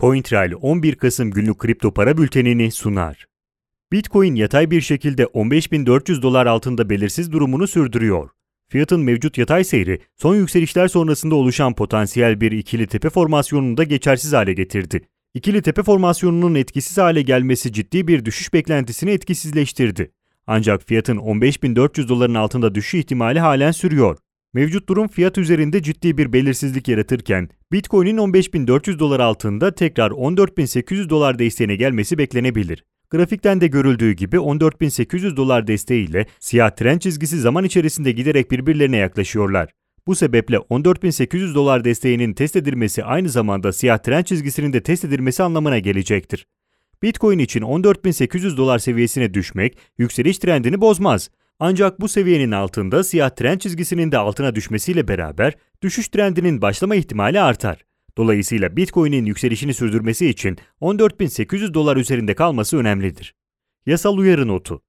CoinTrail 11 Kasım günlük kripto para bültenini sunar. Bitcoin yatay bir şekilde 15.400 dolar altında belirsiz durumunu sürdürüyor. Fiyatın mevcut yatay seyri son yükselişler sonrasında oluşan potansiyel bir ikili tepe formasyonunu da geçersiz hale getirdi. İkili tepe formasyonunun etkisiz hale gelmesi ciddi bir düşüş beklentisini etkisizleştirdi. Ancak fiyatın 15.400 doların altında düşüş ihtimali halen sürüyor. Mevcut durum fiyat üzerinde ciddi bir belirsizlik yaratırken Bitcoin'in 15.400 dolar altında tekrar 14.800 dolar desteğine gelmesi beklenebilir. Grafikten de görüldüğü gibi 14.800 dolar desteğiyle siyah trend çizgisi zaman içerisinde giderek birbirlerine yaklaşıyorlar. Bu sebeple 14.800 dolar desteğinin test edilmesi aynı zamanda siyah trend çizgisinin de test edilmesi anlamına gelecektir. Bitcoin için 14.800 dolar seviyesine düşmek yükseliş trendini bozmaz. Ancak bu seviyenin altında siyah trend çizgisinin de altına düşmesiyle beraber düşüş trendinin başlama ihtimali artar. Dolayısıyla Bitcoin'in yükselişini sürdürmesi için 14.800 dolar üzerinde kalması önemlidir. Yasal uyarı notu.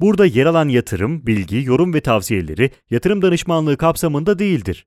Burada yer alan yatırım, bilgi, yorum ve tavsiyeleri yatırım danışmanlığı kapsamında değildir.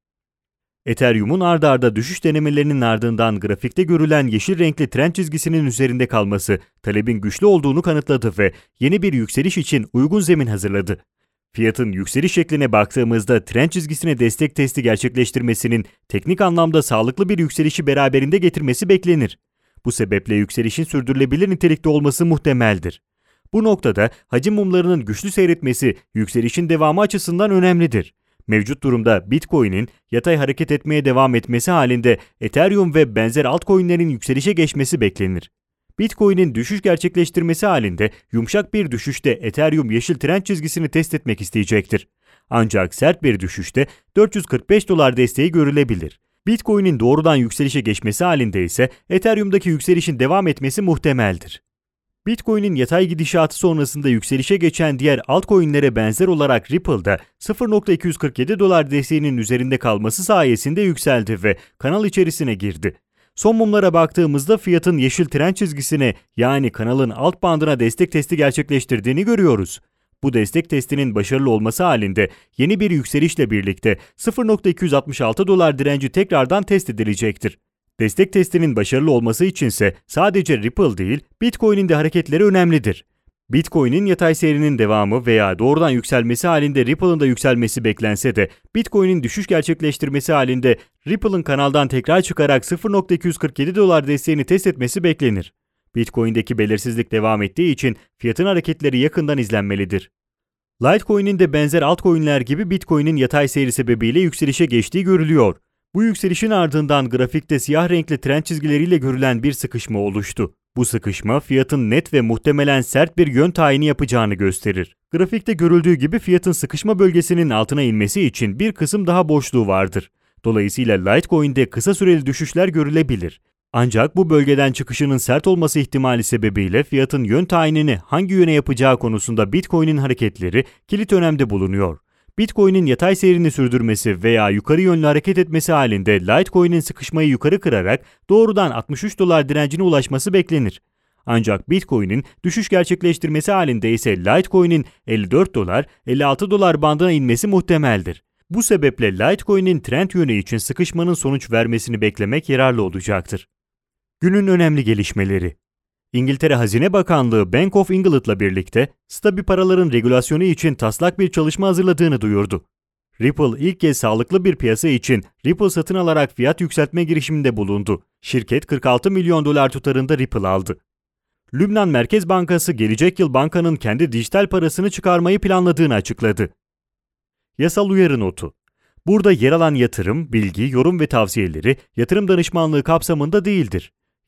Ethereum'un ard arda düşüş denemelerinin ardından grafikte görülen yeşil renkli trend çizgisinin üzerinde kalması talebin güçlü olduğunu kanıtladı ve yeni bir yükseliş için uygun zemin hazırladı. Fiyatın yükseliş şekline baktığımızda trend çizgisine destek testi gerçekleştirmesinin teknik anlamda sağlıklı bir yükselişi beraberinde getirmesi beklenir. Bu sebeple yükselişin sürdürülebilir nitelikte olması muhtemeldir. Bu noktada hacim mumlarının güçlü seyretmesi yükselişin devamı açısından önemlidir. Mevcut durumda Bitcoin'in yatay hareket etmeye devam etmesi halinde Ethereum ve benzer altcoin'lerin yükselişe geçmesi beklenir. Bitcoin'in düşüş gerçekleştirmesi halinde yumuşak bir düşüşte Ethereum yeşil trend çizgisini test etmek isteyecektir. Ancak sert bir düşüşte 445 dolar desteği görülebilir. Bitcoin'in doğrudan yükselişe geçmesi halinde ise Ethereum'daki yükselişin devam etmesi muhtemeldir. Bitcoin'in yatay gidişatı sonrasında yükselişe geçen diğer altcoin'lere benzer olarak Ripple'da 0.247 dolar desteğinin üzerinde kalması sayesinde yükseldi ve kanal içerisine girdi. Son mumlara baktığımızda fiyatın yeşil trend çizgisine yani kanalın alt bandına destek testi gerçekleştirdiğini görüyoruz. Bu destek testinin başarılı olması halinde yeni bir yükselişle birlikte 0.266 dolar direnci tekrardan test edilecektir. Destek testinin başarılı olması içinse sadece Ripple değil, Bitcoin'in de hareketleri önemlidir. Bitcoin'in yatay seyrinin devamı veya doğrudan yükselmesi halinde Ripple'ın da yükselmesi beklense de Bitcoin'in düşüş gerçekleştirmesi halinde Ripple'ın kanaldan tekrar çıkarak 0.247 dolar desteğini test etmesi beklenir. Bitcoin'deki belirsizlik devam ettiği için fiyatın hareketleri yakından izlenmelidir. Litecoin'in de benzer altcoin'ler gibi Bitcoin'in yatay seyri sebebiyle yükselişe geçtiği görülüyor. Bu yükselişin ardından grafikte siyah renkli trend çizgileriyle görülen bir sıkışma oluştu. Bu sıkışma fiyatın net ve muhtemelen sert bir yön tayini yapacağını gösterir. Grafikte görüldüğü gibi fiyatın sıkışma bölgesinin altına inmesi için bir kısım daha boşluğu vardır. Dolayısıyla Litecoin'de kısa süreli düşüşler görülebilir. Ancak bu bölgeden çıkışının sert olması ihtimali sebebiyle fiyatın yön tayinini hangi yöne yapacağı konusunda Bitcoin'in hareketleri kilit önemde bulunuyor. Bitcoin'in yatay seyrini sürdürmesi veya yukarı yönlü hareket etmesi halinde Litecoin'in sıkışmayı yukarı kırarak doğrudan 63 dolar direncine ulaşması beklenir. Ancak Bitcoin'in düşüş gerçekleştirmesi halinde ise Litecoin'in 54 dolar, 56 dolar bandına inmesi muhtemeldir. Bu sebeple Litecoin'in trend yönü için sıkışmanın sonuç vermesini beklemek yararlı olacaktır. Günün önemli gelişmeleri İngiltere Hazine Bakanlığı Bank of England'la birlikte stabil paraların regülasyonu için taslak bir çalışma hazırladığını duyurdu. Ripple ilk kez sağlıklı bir piyasa için Ripple satın alarak fiyat yükseltme girişiminde bulundu. Şirket 46 milyon dolar tutarında Ripple aldı. Lübnan Merkez Bankası gelecek yıl bankanın kendi dijital parasını çıkarmayı planladığını açıkladı. Yasal uyarı notu. Burada yer alan yatırım, bilgi, yorum ve tavsiyeleri yatırım danışmanlığı kapsamında değildir.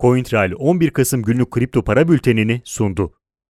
CoinTrail 11 Kasım günlük kripto para bültenini sundu.